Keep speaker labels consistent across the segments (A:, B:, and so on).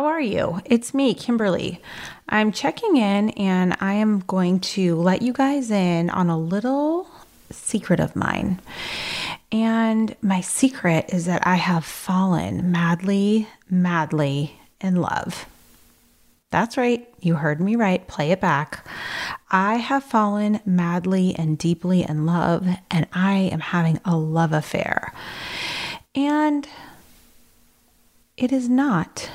A: How are you? It's me, Kimberly. I'm checking in and I am going to let you guys in on a little secret of mine. And my secret is that I have fallen madly, madly in love. That's right, you heard me right. Play it back. I have fallen madly and deeply in love, and I am having a love affair. And it is not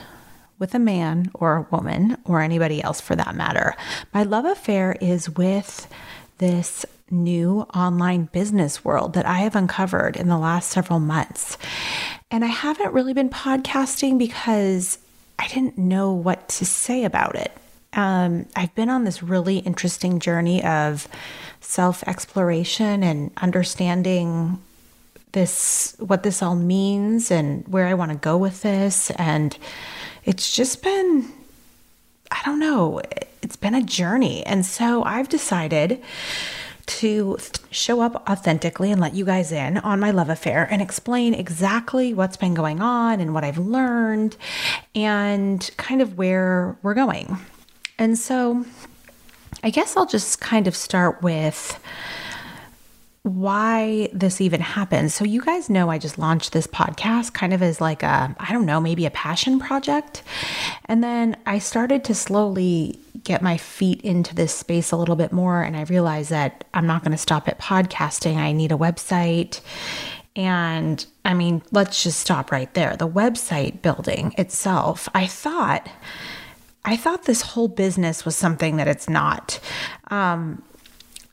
A: with a man or a woman or anybody else for that matter. My love affair is with this new online business world that I have uncovered in the last several months. And I haven't really been podcasting because I didn't know what to say about it. Um, I've been on this really interesting journey of self exploration and understanding this, what this all means, and where I want to go with this. And it's just been, I don't know, it's been a journey. And so I've decided to show up authentically and let you guys in on my love affair and explain exactly what's been going on and what I've learned and kind of where we're going. And so I guess I'll just kind of start with why this even happened. So, you guys know I just launched this podcast kind of as like a, I don't know, maybe a passion project. And then I started to slowly get my feet into this space a little bit more. And I realized that I'm not going to stop at podcasting. I need a website. And I mean, let's just stop right there. The website building itself, I thought. I thought this whole business was something that it's not. Um,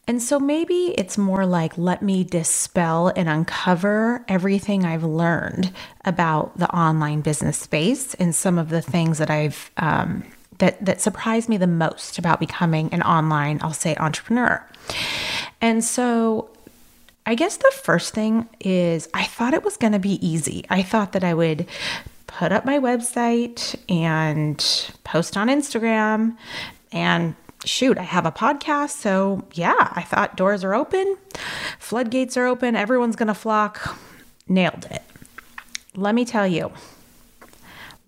A: and so maybe it's more like, let me dispel and uncover everything I've learned about the online business space and some of the things that I've, um, that, that surprised me the most about becoming an online, I'll say, entrepreneur. And so I guess the first thing is I thought it was going to be easy. I thought that I would put up my website and post on Instagram and shoot, I have a podcast. So, yeah, I thought doors are open, floodgates are open, everyone's going to flock. Nailed it. Let me tell you,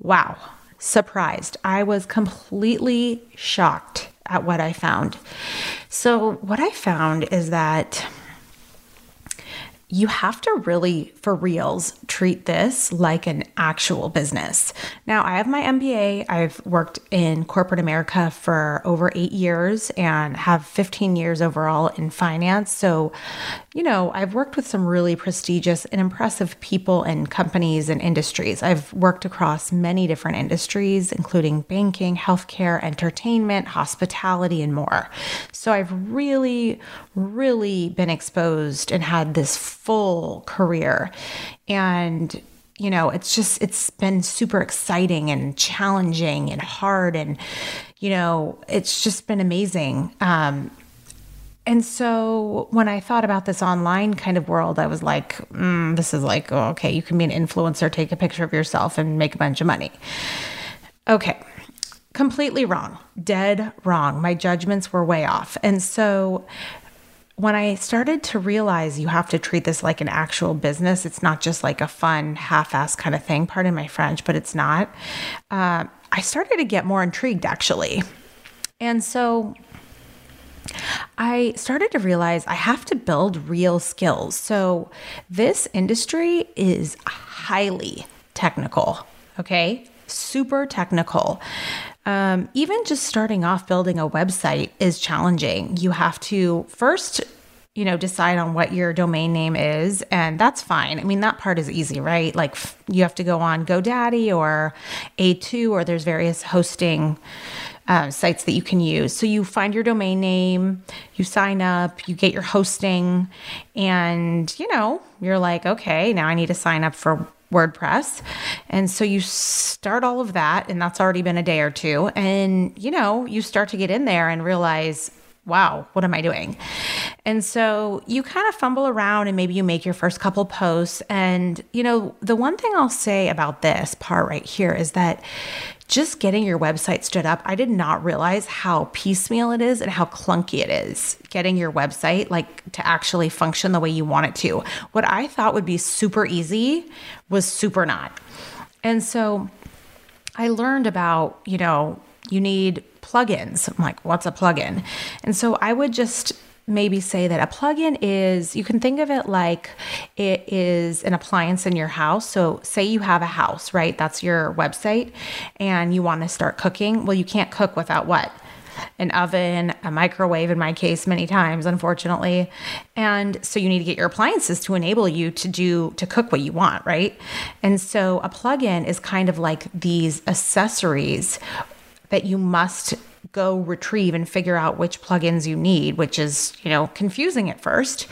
A: wow, surprised. I was completely shocked at what I found. So, what I found is that you have to really, for reals, treat this like an actual business. Now, I have my MBA. I've worked in corporate America for over eight years and have 15 years overall in finance. So, you know, I've worked with some really prestigious and impressive people and companies and industries. I've worked across many different industries, including banking, healthcare, entertainment, hospitality, and more. So I've really, really been exposed and had this full career. And you know, it's just, it's been super exciting and challenging and hard. And, you know, it's just been amazing. Um, and so when I thought about this online kind of world, I was like, mm, this is like, oh, okay, you can be an influencer, take a picture of yourself, and make a bunch of money. Okay, completely wrong, dead wrong. My judgments were way off. And so when I started to realize you have to treat this like an actual business, it's not just like a fun, half ass kind of thing, pardon my French, but it's not. Uh, I started to get more intrigued actually. And so I started to realize I have to build real skills. So, this industry is highly technical, okay? Super technical. Um, even just starting off building a website is challenging. You have to first you know, decide on what your domain name is, and that's fine. I mean, that part is easy, right? Like you have to go on GoDaddy or A2, or there's various hosting uh, sites that you can use. So you find your domain name, you sign up, you get your hosting, and you know, you're like, okay, now I need to sign up for WordPress. And so you start all of that, and that's already been a day or two. And you know, you start to get in there and realize, wow, what am I doing? And so you kind of fumble around and maybe you make your first couple posts. And, you know, the one thing I'll say about this part right here is that just getting your website stood up, I did not realize how piecemeal it is and how clunky it is getting your website like to actually function the way you want it to. What I thought would be super easy was super not. And so I learned about, you know, you need plugins. I'm like, what's a plugin? And so I would just maybe say that a plugin is you can think of it like it is an appliance in your house. So, say you have a house, right? That's your website, and you want to start cooking. Well, you can't cook without what? An oven, a microwave, in my case, many times, unfortunately. And so you need to get your appliances to enable you to do, to cook what you want, right? And so a plugin is kind of like these accessories that you must go retrieve and figure out which plugins you need, which is, you know, confusing at first.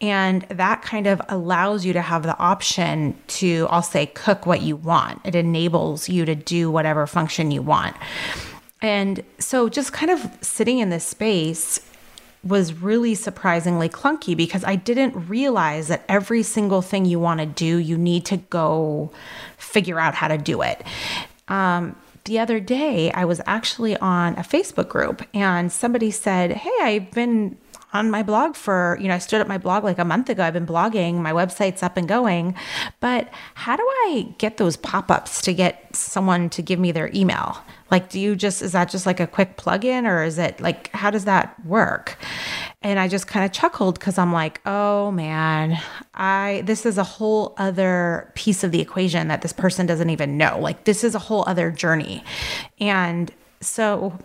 A: And that kind of allows you to have the option to, I'll say, cook what you want. It enables you to do whatever function you want. And so just kind of sitting in this space was really surprisingly clunky because I didn't realize that every single thing you want to do, you need to go figure out how to do it. Um, the other day, I was actually on a Facebook group and somebody said, Hey, I've been on my blog for, you know, I stood up my blog like a month ago. I've been blogging, my website's up and going. But how do I get those pop ups to get someone to give me their email? Like, do you just, is that just like a quick plug-in or is it like, how does that work? And I just kind of chuckled because I'm like, oh man, I, this is a whole other piece of the equation that this person doesn't even know. Like, this is a whole other journey. And so,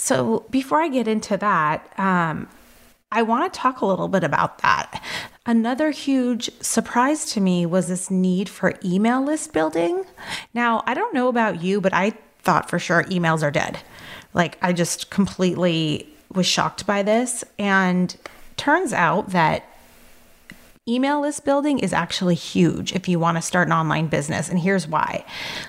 A: so before I get into that, um, I want to talk a little bit about that. Another huge surprise to me was this need for email list building. Now, I don't know about you, but I thought for sure emails are dead. Like, I just completely was shocked by this. And turns out that email list building is actually huge if you want to start an online business. And here's why.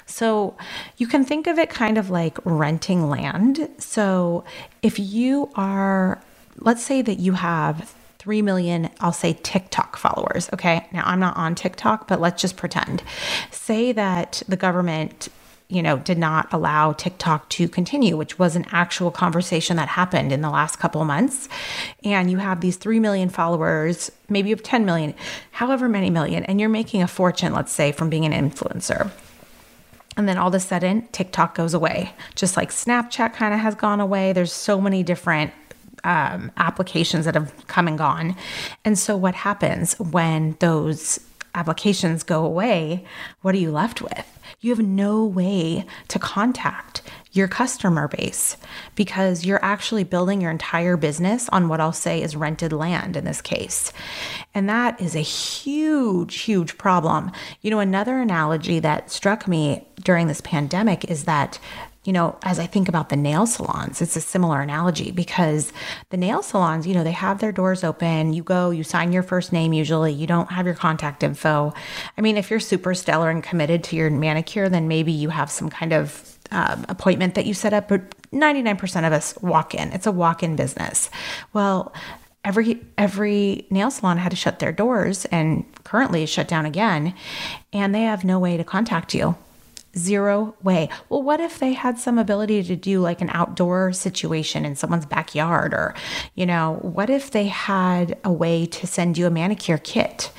A: So, you can think of it kind of like renting land. So, if you are, let's say that you have 3 million, I'll say TikTok followers. Okay. Now I'm not on TikTok, but let's just pretend. Say that the government you know, did not allow TikTok to continue, which was an actual conversation that happened in the last couple months. And you have these 3 million followers, maybe you have 10 million, however many million, and you're making a fortune, let's say, from being an influencer. And then all of a sudden, TikTok goes away, just like Snapchat kind of has gone away. There's so many different um, applications that have come and gone. And so, what happens when those applications go away? What are you left with? You have no way to contact your customer base because you're actually building your entire business on what I'll say is rented land in this case. And that is a huge, huge problem. You know, another analogy that struck me during this pandemic is that you know, as I think about the nail salons, it's a similar analogy because the nail salons, you know, they have their doors open. You go, you sign your first name usually, you don't have your contact info. I mean, if you're super stellar and committed to your manicure, then maybe you have some kind of um, appointment that you set up, but 99% of us walk in. It's a walk in business. Well, every every nail salon had to shut their doors and currently shut down again and they have no way to contact you Zero way. Well, what if they had some ability to do like an outdoor situation in someone's backyard? Or, you know, what if they had a way to send you a manicure kit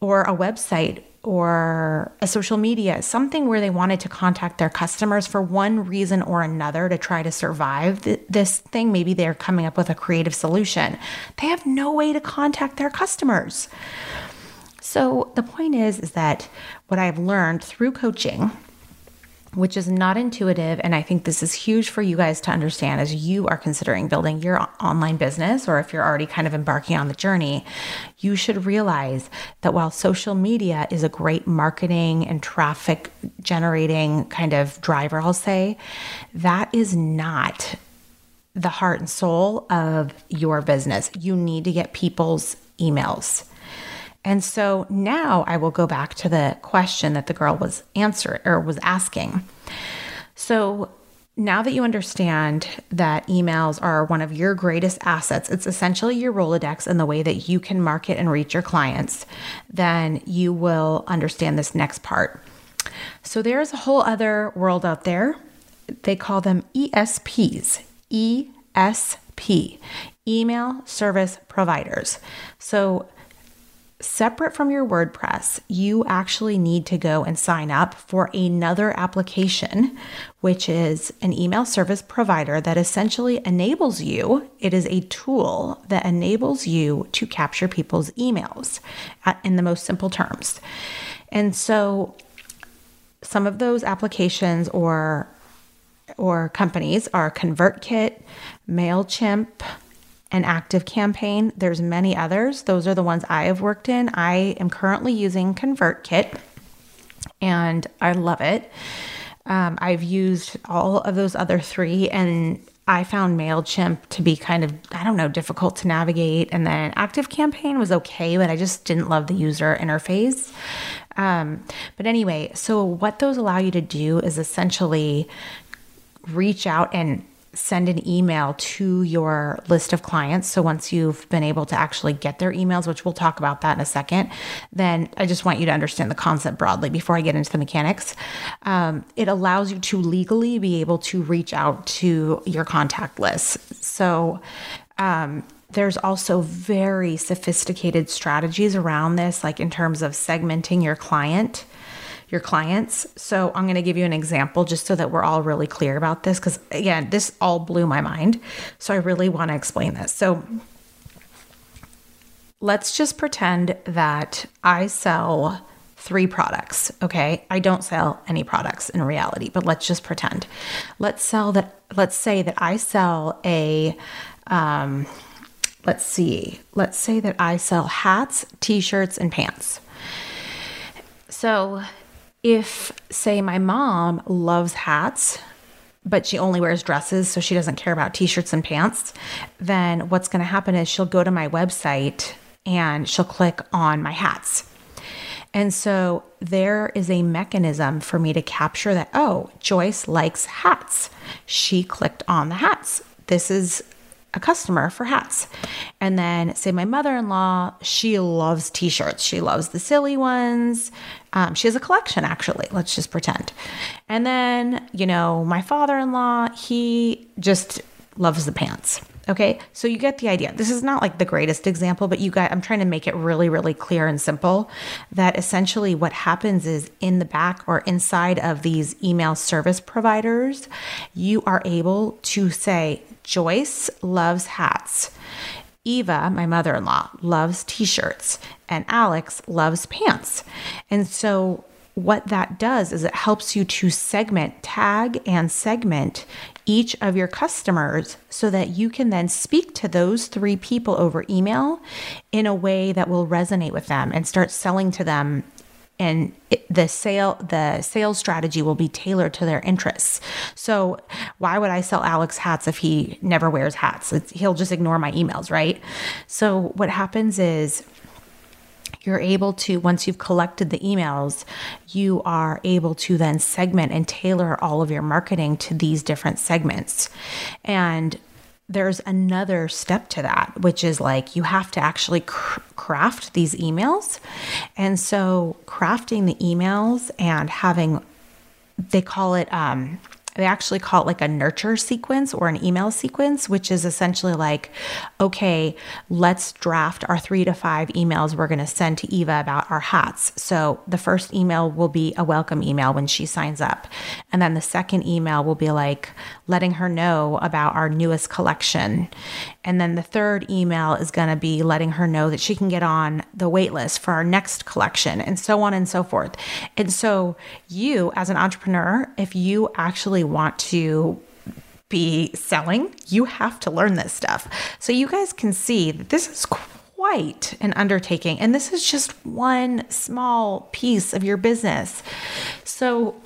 A: or a website or a social media, something where they wanted to contact their customers for one reason or another to try to survive th- this thing. Maybe they're coming up with a creative solution. They have no way to contact their customers. So the point is is that what I've learned through coaching which is not intuitive. And I think this is huge for you guys to understand as you are considering building your online business, or if you're already kind of embarking on the journey, you should realize that while social media is a great marketing and traffic generating kind of driver, I'll say, that is not the heart and soul of your business. You need to get people's emails. And so now I will go back to the question that the girl was answering or was asking. So now that you understand that emails are one of your greatest assets, it's essentially your Rolodex and the way that you can market and reach your clients, then you will understand this next part. So there's a whole other world out there. They call them ESPs. ESP, email service providers. So separate from your WordPress, you actually need to go and sign up for another application, which is an email service provider that essentially enables you. It is a tool that enables you to capture people's emails in the most simple terms. And so some of those applications or or companies are ConvertKit, MailChimp, and Active Campaign. There's many others. Those are the ones I have worked in. I am currently using ConvertKit and I love it. Um, I've used all of those other three and I found MailChimp to be kind of, I don't know, difficult to navigate. And then Active Campaign was okay, but I just didn't love the user interface. Um, but anyway, so what those allow you to do is essentially reach out and send an email to your list of clients. So once you've been able to actually get their emails, which we'll talk about that in a second, then I just want you to understand the concept broadly before I get into the mechanics. Um, it allows you to legally be able to reach out to your contact list. So, um, there's also very sophisticated strategies around this, like in terms of segmenting your client your clients. So I'm going to give you an example just so that we're all really clear about this because again, this all blew my mind. So I really want to explain this. So let's just pretend that I sell three products, okay? I don't sell any products in reality, but let's just pretend. Let's sell that let's say that I sell a um let's see. Let's say that I sell hats, t-shirts and pants. So if, say, my mom loves hats, but she only wears dresses, so she doesn't care about t shirts and pants, then what's going to happen is she'll go to my website and she'll click on my hats. And so there is a mechanism for me to capture that, oh, Joyce likes hats. She clicked on the hats. This is a customer for hats. And then, say, my mother in law, she loves t shirts. She loves the silly ones. Um, she has a collection, actually. Let's just pretend. And then, you know, my father in law, he just loves the pants. Okay, so you get the idea. This is not like the greatest example, but you guys, I'm trying to make it really, really clear and simple that essentially what happens is in the back or inside of these email service providers, you are able to say, Joyce loves hats. Eva, my mother in law, loves t shirts, and Alex loves pants. And so, what that does is it helps you to segment, tag, and segment each of your customers so that you can then speak to those three people over email in a way that will resonate with them and start selling to them and the sale the sales strategy will be tailored to their interests. So why would I sell Alex hats if he never wears hats? It's, he'll just ignore my emails, right? So what happens is you're able to once you've collected the emails you are able to then segment and tailor all of your marketing to these different segments and there's another step to that, which is like you have to actually cr- craft these emails. And so, crafting the emails and having, they call it, um, they actually call it like a nurture sequence or an email sequence, which is essentially like, okay, let's draft our three to five emails we're going to send to Eva about our hats. So the first email will be a welcome email when she signs up. And then the second email will be like letting her know about our newest collection. And then the third email is going to be letting her know that she can get on the wait list for our next collection and so on and so forth. And so, you as an entrepreneur, if you actually want to be selling, you have to learn this stuff. So, you guys can see that this is quite an undertaking. And this is just one small piece of your business. So,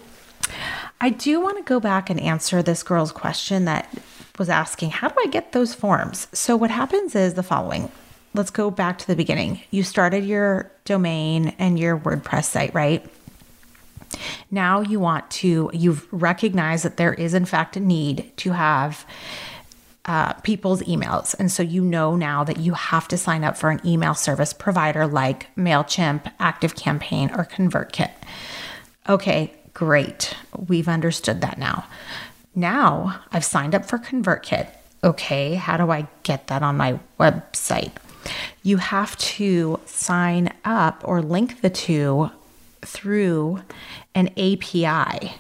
A: I do want to go back and answer this girl's question that was asking, How do I get those forms? So, what happens is the following. Let's go back to the beginning. You started your domain and your WordPress site, right? Now you want to, you've recognized that there is, in fact, a need to have uh, people's emails. And so you know now that you have to sign up for an email service provider like MailChimp, ActiveCampaign, or ConvertKit. Okay, great. We've understood that now. Now I've signed up for ConvertKit. Okay, how do I get that on my website? you have to sign up or link the two through an API.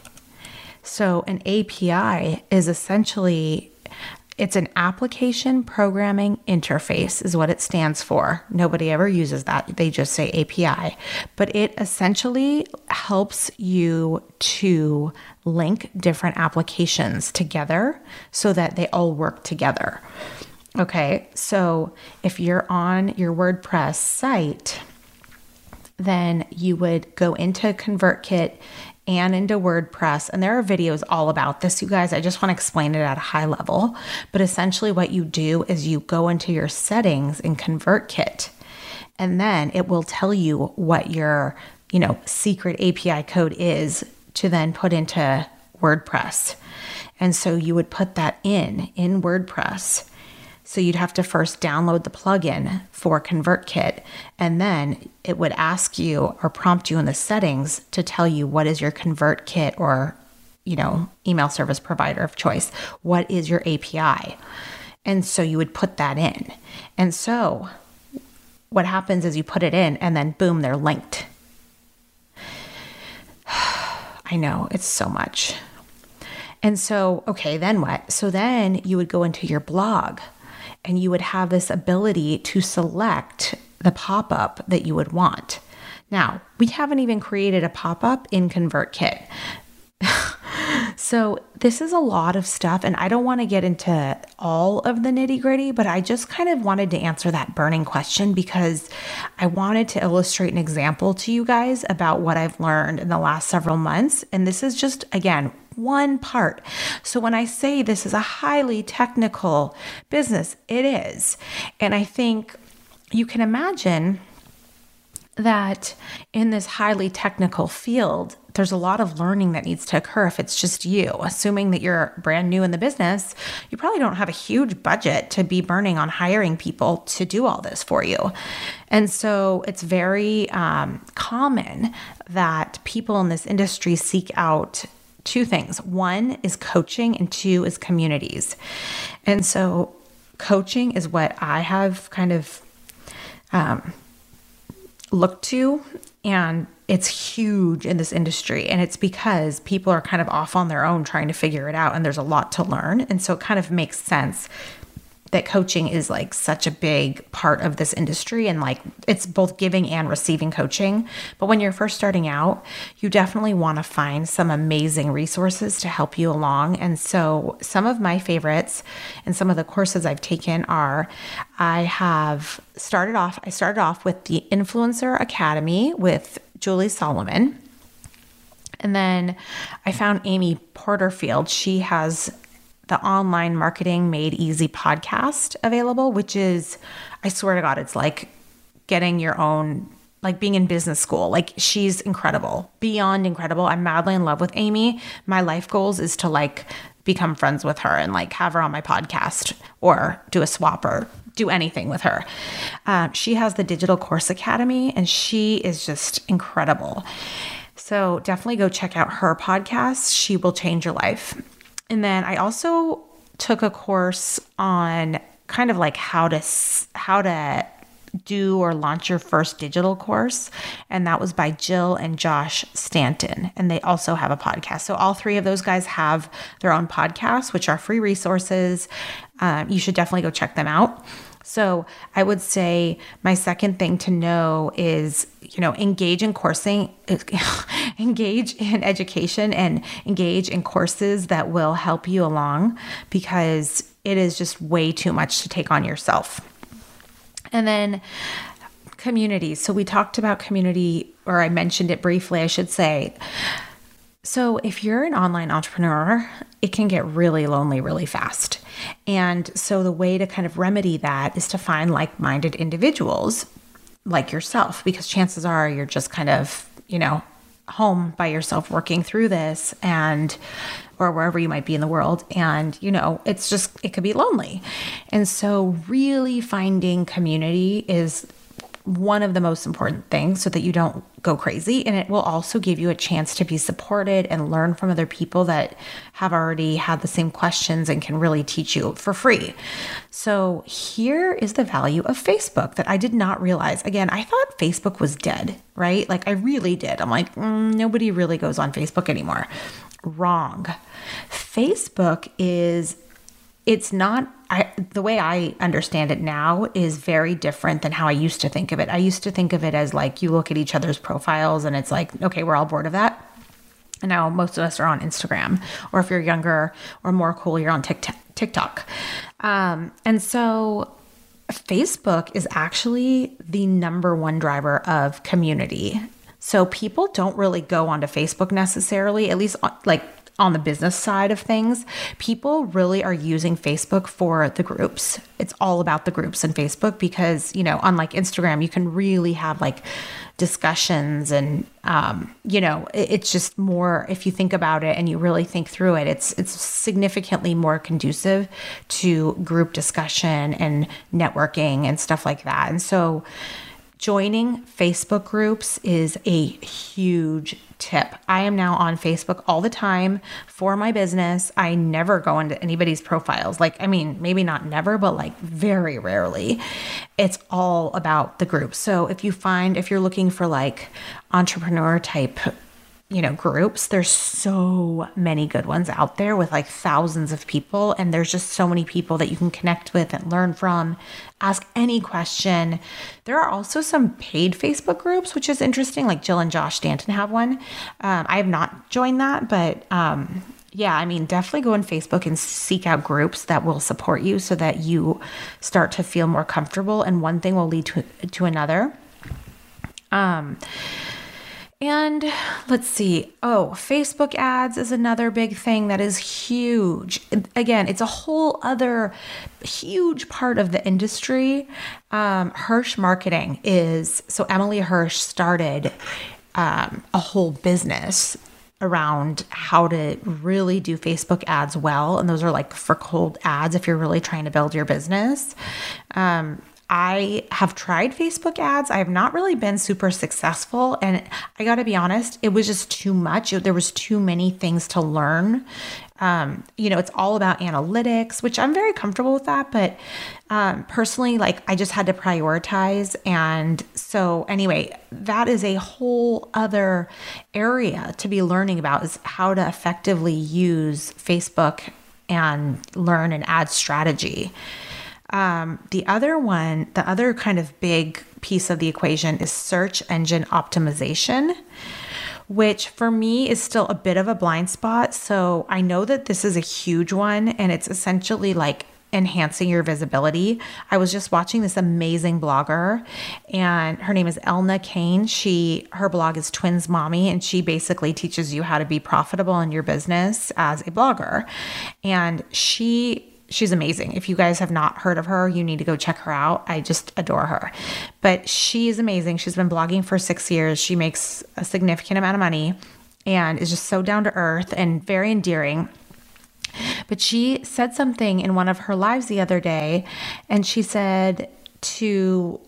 A: So an API is essentially it's an application programming interface, is what it stands for. Nobody ever uses that. They just say API. But it essentially helps you to link different applications together so that they all work together. Okay, so if you're on your WordPress site, then you would go into ConvertKit and into WordPress. And there are videos all about this, you guys. I just want to explain it at a high level. But essentially, what you do is you go into your settings in ConvertKit, and then it will tell you what your you know secret API code is to then put into WordPress. And so you would put that in in WordPress so you'd have to first download the plugin for ConvertKit, and then it would ask you or prompt you in the settings to tell you what is your ConvertKit or you know, email service provider of choice. What is your API? And so you would put that in. And so what happens is you put it in and then boom, they're linked. I know, it's so much. And so, okay, then what? So then you would go into your blog and you would have this ability to select the pop up that you would want. Now, we haven't even created a pop up in ConvertKit. so, this is a lot of stuff, and I don't want to get into all of the nitty gritty, but I just kind of wanted to answer that burning question because I wanted to illustrate an example to you guys about what I've learned in the last several months. And this is just, again, one part. So when I say this is a highly technical business, it is. And I think you can imagine that in this highly technical field, there's a lot of learning that needs to occur if it's just you. Assuming that you're brand new in the business, you probably don't have a huge budget to be burning on hiring people to do all this for you. And so it's very um, common that people in this industry seek out two things one is coaching, and two is communities. And so, coaching is what I have kind of um, looked to, and it's huge in this industry. And it's because people are kind of off on their own trying to figure it out, and there's a lot to learn. And so, it kind of makes sense that coaching is like such a big part of this industry and like it's both giving and receiving coaching. But when you're first starting out, you definitely want to find some amazing resources to help you along. And so some of my favorites and some of the courses I've taken are I have started off I started off with the Influencer Academy with Julie Solomon. And then I found Amy Porterfield. She has the online marketing made easy podcast available, which is, I swear to God, it's like getting your own, like being in business school. Like she's incredible, beyond incredible. I'm madly in love with Amy. My life goals is to like become friends with her and like have her on my podcast or do a swap or do anything with her. Uh, she has the Digital Course Academy and she is just incredible. So definitely go check out her podcast. She will change your life. And then I also took a course on kind of like how to how to do or launch your first digital course and that was by Jill and Josh Stanton and they also have a podcast. So all three of those guys have their own podcasts which are free resources. Um, you should definitely go check them out. So I would say my second thing to know is, you know, engage in coursing, engage in education and engage in courses that will help you along because it is just way too much to take on yourself. And then community. So we talked about community, or I mentioned it briefly, I should say. So, if you're an online entrepreneur, it can get really lonely really fast. And so, the way to kind of remedy that is to find like minded individuals like yourself, because chances are you're just kind of, you know, home by yourself working through this and or wherever you might be in the world and you know it's just it could be lonely and so really finding community is one of the most important things so that you don't go crazy. And it will also give you a chance to be supported and learn from other people that have already had the same questions and can really teach you for free. So, here is the value of Facebook that I did not realize. Again, I thought Facebook was dead, right? Like, I really did. I'm like, mm, nobody really goes on Facebook anymore. Wrong. Facebook is it's not I, the way I understand it now is very different than how I used to think of it. I used to think of it as like you look at each other's profiles and it's like, okay, we're all bored of that. And now most of us are on Instagram, or if you're younger or more cool, you're on TikTok. Um, and so Facebook is actually the number one driver of community. So people don't really go onto Facebook necessarily, at least like on the business side of things, people really are using Facebook for the groups. It's all about the groups in Facebook because, you know, unlike Instagram, you can really have like discussions and um, you know it's just more if you think about it and you really think through it it's it's significantly more conducive to group discussion and networking and stuff like that and so joining facebook groups is a huge tip. I am now on Facebook all the time for my business. I never go into anybody's profiles. Like, I mean, maybe not never, but like very rarely. It's all about the group. So if you find, if you're looking for like entrepreneur type you know, groups. There's so many good ones out there with like thousands of people, and there's just so many people that you can connect with and learn from. Ask any question. There are also some paid Facebook groups, which is interesting. Like Jill and Josh Stanton have one. Um, I have not joined that, but um, yeah, I mean, definitely go on Facebook and seek out groups that will support you so that you start to feel more comfortable, and one thing will lead to to another. Um, and let's see. Oh, Facebook ads is another big thing that is huge. Again, it's a whole other huge part of the industry. Um, Hirsch Marketing is so Emily Hirsch started um, a whole business around how to really do Facebook ads well. And those are like for cold ads if you're really trying to build your business. Um, I have tried Facebook ads. I have not really been super successful. And I got to be honest, it was just too much. There was too many things to learn. Um, you know, it's all about analytics, which I'm very comfortable with that. But um, personally, like I just had to prioritize. And so, anyway, that is a whole other area to be learning about is how to effectively use Facebook and learn an ad strategy. Um, the other one, the other kind of big piece of the equation is search engine optimization, which for me is still a bit of a blind spot. So I know that this is a huge one and it's essentially like enhancing your visibility. I was just watching this amazing blogger and her name is Elna Cain. She her blog is Twins Mommy and she basically teaches you how to be profitable in your business as a blogger. And she she's amazing. If you guys have not heard of her, you need to go check her out. I just adore her. But she is amazing. She's been blogging for six years. She makes a significant amount of money and is just so down to earth and very endearing. But she said something in one of her lives the other day, and she said to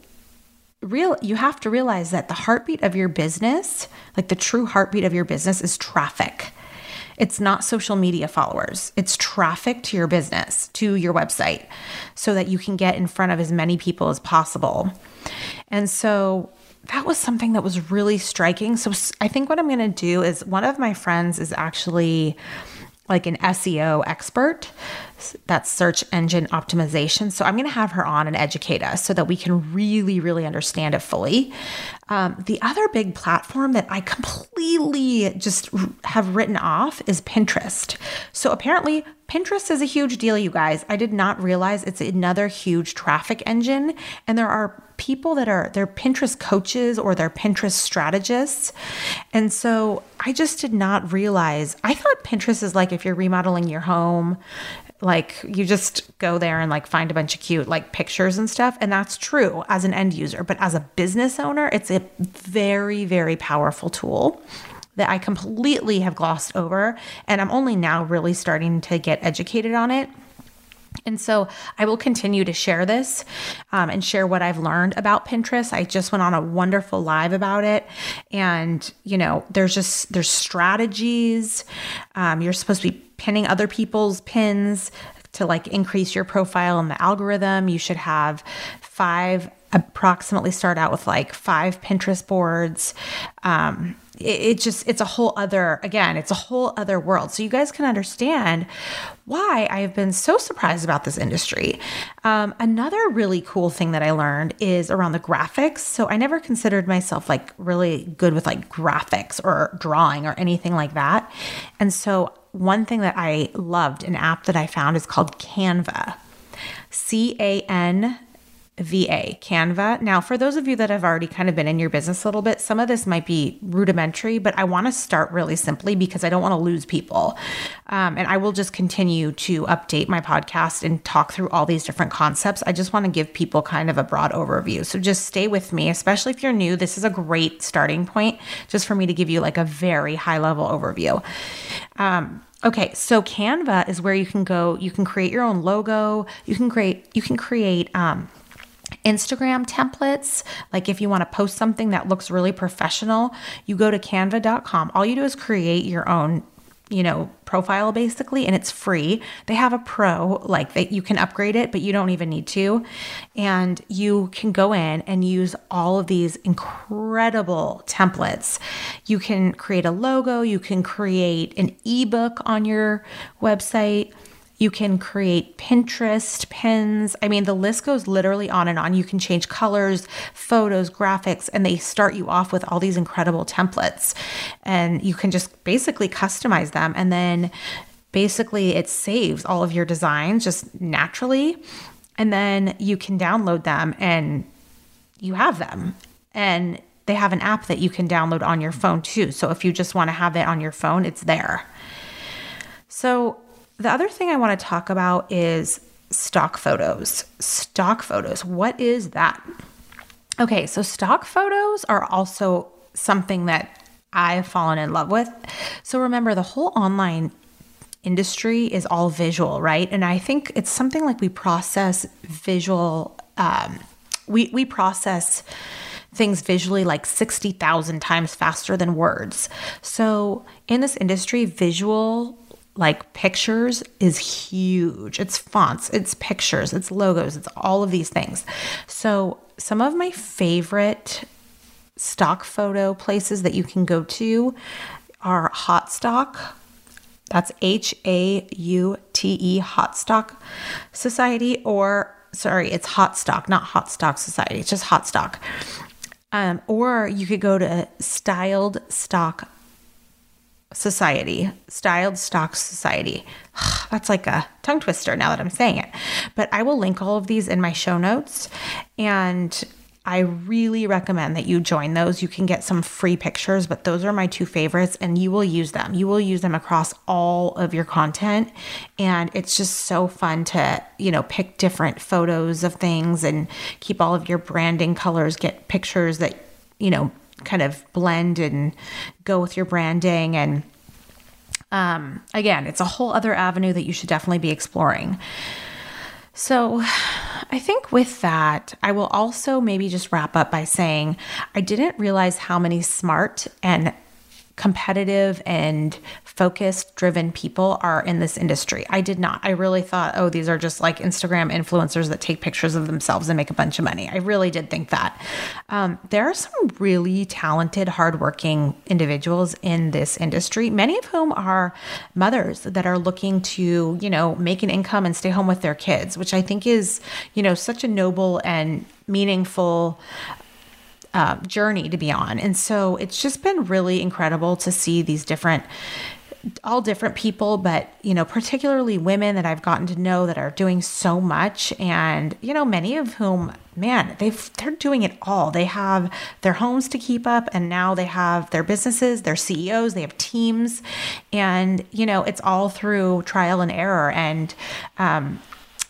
A: real you have to realize that the heartbeat of your business, like the true heartbeat of your business is traffic. It's not social media followers, it's traffic to your business, to your website, so that you can get in front of as many people as possible. And so that was something that was really striking. So I think what I'm going to do is one of my friends is actually like an SEO expert. That's search engine optimization. So I'm going to have her on and educate us so that we can really, really understand it fully. Um, the other big platform that I completely just have written off is Pinterest. So apparently, Pinterest is a huge deal, you guys. I did not realize it's another huge traffic engine, and there are people that are they're Pinterest coaches or they're Pinterest strategists. And so I just did not realize. I thought Pinterest is like if you're remodeling your home, like you just go there and like find a bunch of cute like pictures and stuff and that's true as an end user, but as a business owner, it's a very very powerful tool that I completely have glossed over and I'm only now really starting to get educated on it And so I will continue to share this um, and share what I've learned about Pinterest. I just went on a wonderful live about it. And, you know, there's just, there's strategies. Um, you're supposed to be pinning other people's pins to like increase your profile in the algorithm. You should have five approximately start out with like five Pinterest boards. Um, it, it, just, it's a whole other, again, it's a whole other world. So you guys can understand why I have been so surprised about this industry. Um, another really cool thing that I learned is around the graphics. So I never considered myself like really good with like graphics or drawing or anything like that. And so one thing that I loved, an app that I found is called Canva. C A N VA, Canva. Now, for those of you that have already kind of been in your business a little bit, some of this might be rudimentary, but I want to start really simply because I don't want to lose people. Um, and I will just continue to update my podcast and talk through all these different concepts. I just want to give people kind of a broad overview. So just stay with me, especially if you're new. This is a great starting point just for me to give you like a very high level overview. Um, Okay, so Canva is where you can go. You can create your own logo. You can create. You can create um, Instagram templates. Like if you want to post something that looks really professional, you go to canva.com. All you do is create your own you know, profile basically, and it's free. They have a pro, like that you can upgrade it, but you don't even need to. And you can go in and use all of these incredible templates. You can create a logo, you can create an ebook on your website you can create Pinterest pins. I mean, the list goes literally on and on. You can change colors, photos, graphics, and they start you off with all these incredible templates. And you can just basically customize them. And then basically it saves all of your designs just naturally. And then you can download them and you have them. And they have an app that you can download on your phone too. So if you just want to have it on your phone, it's there. So the other thing I want to talk about is stock photos. Stock photos. What is that? Okay, so stock photos are also something that I've fallen in love with. So remember, the whole online industry is all visual, right? And I think it's something like we process visual, um, we, we process things visually like 60,000 times faster than words. So in this industry, visual like pictures is huge. It's fonts, it's pictures, it's logos, it's all of these things. So, some of my favorite stock photo places that you can go to are Haute Stock. That's H A U T E Haute Stock Society, or sorry, it's Haute Stock, not Haute Stock Society. It's just Haute Stock. Um, or you could go to Styled Stock Society, Styled Stock Society. That's like a tongue twister now that I'm saying it. But I will link all of these in my show notes. And I really recommend that you join those. You can get some free pictures, but those are my two favorites, and you will use them. You will use them across all of your content. And it's just so fun to, you know, pick different photos of things and keep all of your branding colors, get pictures that, you know, kind of blend and go with your branding. And um, again, it's a whole other avenue that you should definitely be exploring. So, I think with that, I will also maybe just wrap up by saying I didn't realize how many smart and competitive and focused driven people are in this industry. I did not. I really thought, oh, these are just like Instagram influencers that take pictures of themselves and make a bunch of money. I really did think that. Um, there are some really talented, hardworking individuals in this industry, many of whom are mothers that are looking to, you know, make an income and stay home with their kids, which I think is, you know, such a noble and meaningful uh, journey to be on. And so it's just been really incredible to see these different all different people, but you know, particularly women that I've gotten to know that are doing so much, and you know, many of whom, man, they've they're doing it all. They have their homes to keep up, and now they have their businesses, their CEOs, they have teams, and you know, it's all through trial and error. And um,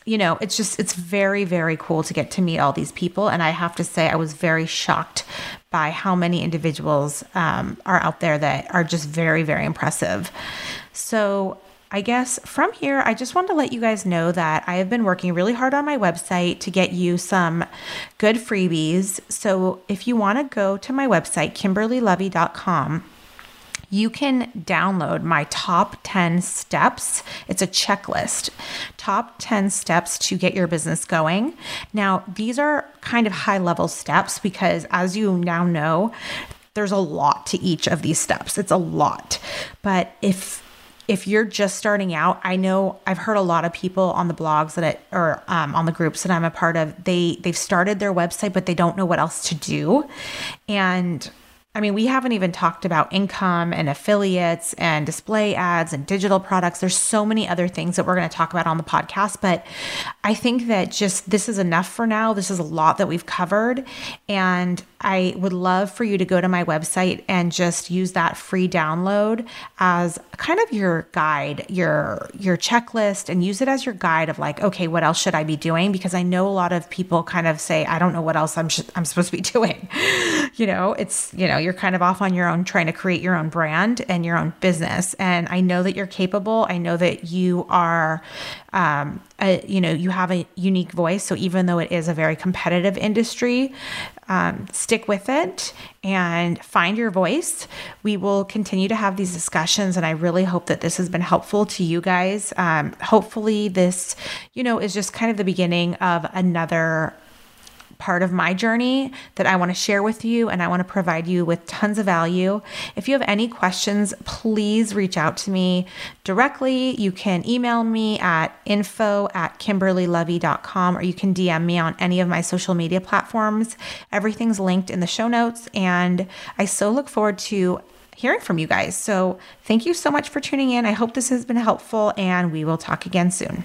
A: you know, it's just, it's very, very cool to get to meet all these people. And I have to say, I was very shocked by how many individuals um, are out there that are just very, very impressive. So, I guess from here, I just want to let you guys know that I have been working really hard on my website to get you some good freebies. So if you want to go to my website, kimberlylovi.com, you can download my top 10 steps. It's a checklist, top 10 steps to get your business going. Now, these are kind of high level steps because, as you now know, there's a lot to each of these steps. It's a lot. But if if you're just starting out, I know I've heard a lot of people on the blogs that it, or um, on the groups that I'm a part of. They they've started their website, but they don't know what else to do, and I mean, we haven't even talked about income and affiliates and display ads and digital products. There's so many other things that we're going to talk about on the podcast, but I think that just this is enough for now. This is a lot that we've covered. And I would love for you to go to my website and just use that free download as kind of your guide, your your checklist and use it as your guide of like, okay, what else should I be doing? Because I know a lot of people kind of say, I don't know what else I'm sh- I'm supposed to be doing. you know, it's, you know, you're kind of off on your own trying to create your own brand and your own business. And I know that you're capable. I know that you are, um, you know, you have a unique voice. So even though it is a very competitive industry, um, stick with it and find your voice. We will continue to have these discussions, and I really hope that this has been helpful to you guys. Um, hopefully, this, you know, is just kind of the beginning of another part of my journey that I want to share with you and I want to provide you with tons of value. If you have any questions, please reach out to me directly. You can email me at info at kimberlylovi.com or you can DM me on any of my social media platforms. Everything's linked in the show notes and I so look forward to hearing from you guys. So, thank you so much for tuning in. I hope this has been helpful, and we will talk again soon.